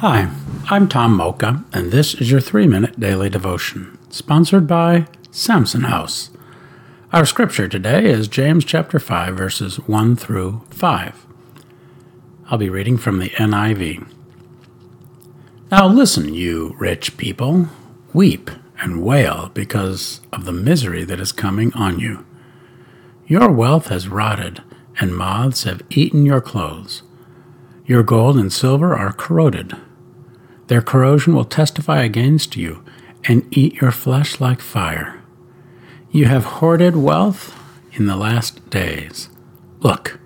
Hi, I'm Tom Mocha, and this is your three minute daily devotion, sponsored by Samson House. Our scripture today is James chapter 5, verses 1 through 5. I'll be reading from the NIV. Now listen, you rich people, weep and wail because of the misery that is coming on you. Your wealth has rotted, and moths have eaten your clothes. Your gold and silver are corroded. Their corrosion will testify against you and eat your flesh like fire. You have hoarded wealth in the last days. Look,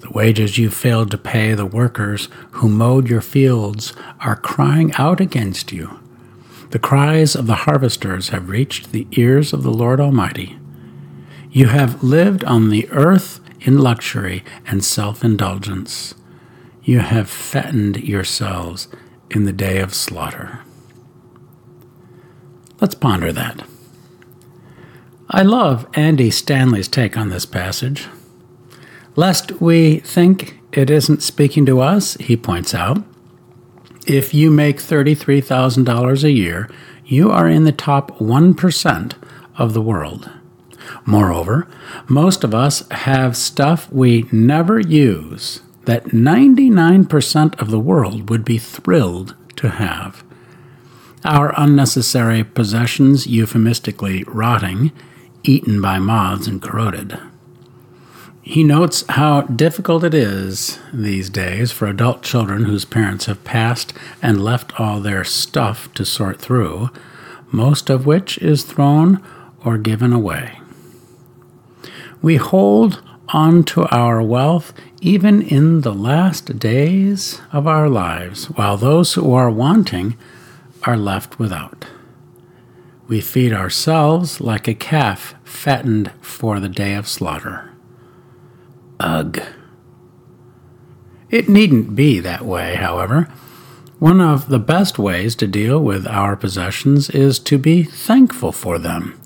the wages you failed to pay the workers who mowed your fields are crying out against you. The cries of the harvesters have reached the ears of the Lord Almighty. You have lived on the earth in luxury and self indulgence. You have fattened yourselves in the day of slaughter. Let's ponder that. I love Andy Stanley's take on this passage. Lest we think it isn't speaking to us, he points out, if you make $33,000 a year, you are in the top 1% of the world. Moreover, most of us have stuff we never use that 99% of the world would be thrilled to have. Our unnecessary possessions euphemistically rotting, eaten by moths and corroded. He notes how difficult it is these days for adult children whose parents have passed and left all their stuff to sort through, most of which is thrown or given away. We hold on to our wealth even in the last days of our lives, while those who are wanting are left without. We feed ourselves like a calf fattened for the day of slaughter. Ugh. It needn't be that way, however. One of the best ways to deal with our possessions is to be thankful for them.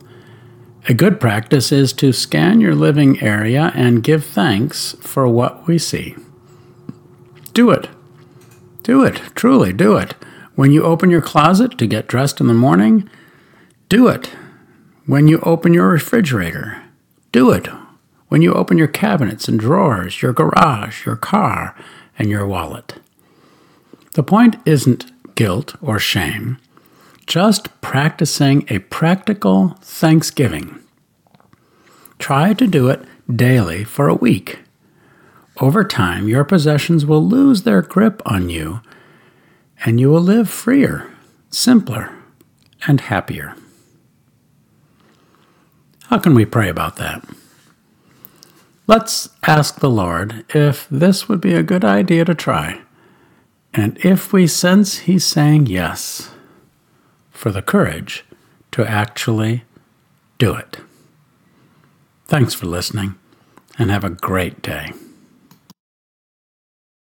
A good practice is to scan your living area and give thanks for what we see. Do it. Do it. Truly, do it. When you open your closet to get dressed in the morning, do it. When you open your refrigerator, do it. When you open your cabinets and drawers, your garage, your car, and your wallet. The point isn't guilt or shame just practicing a practical thanksgiving. Try to do it daily for a week. Over time, your possessions will lose their grip on you, and you will live freer, simpler, and happier. How can we pray about that? Let's ask the Lord if this would be a good idea to try, and if we sense He's saying yes for the courage to actually do it. Thanks for listening and have a great day.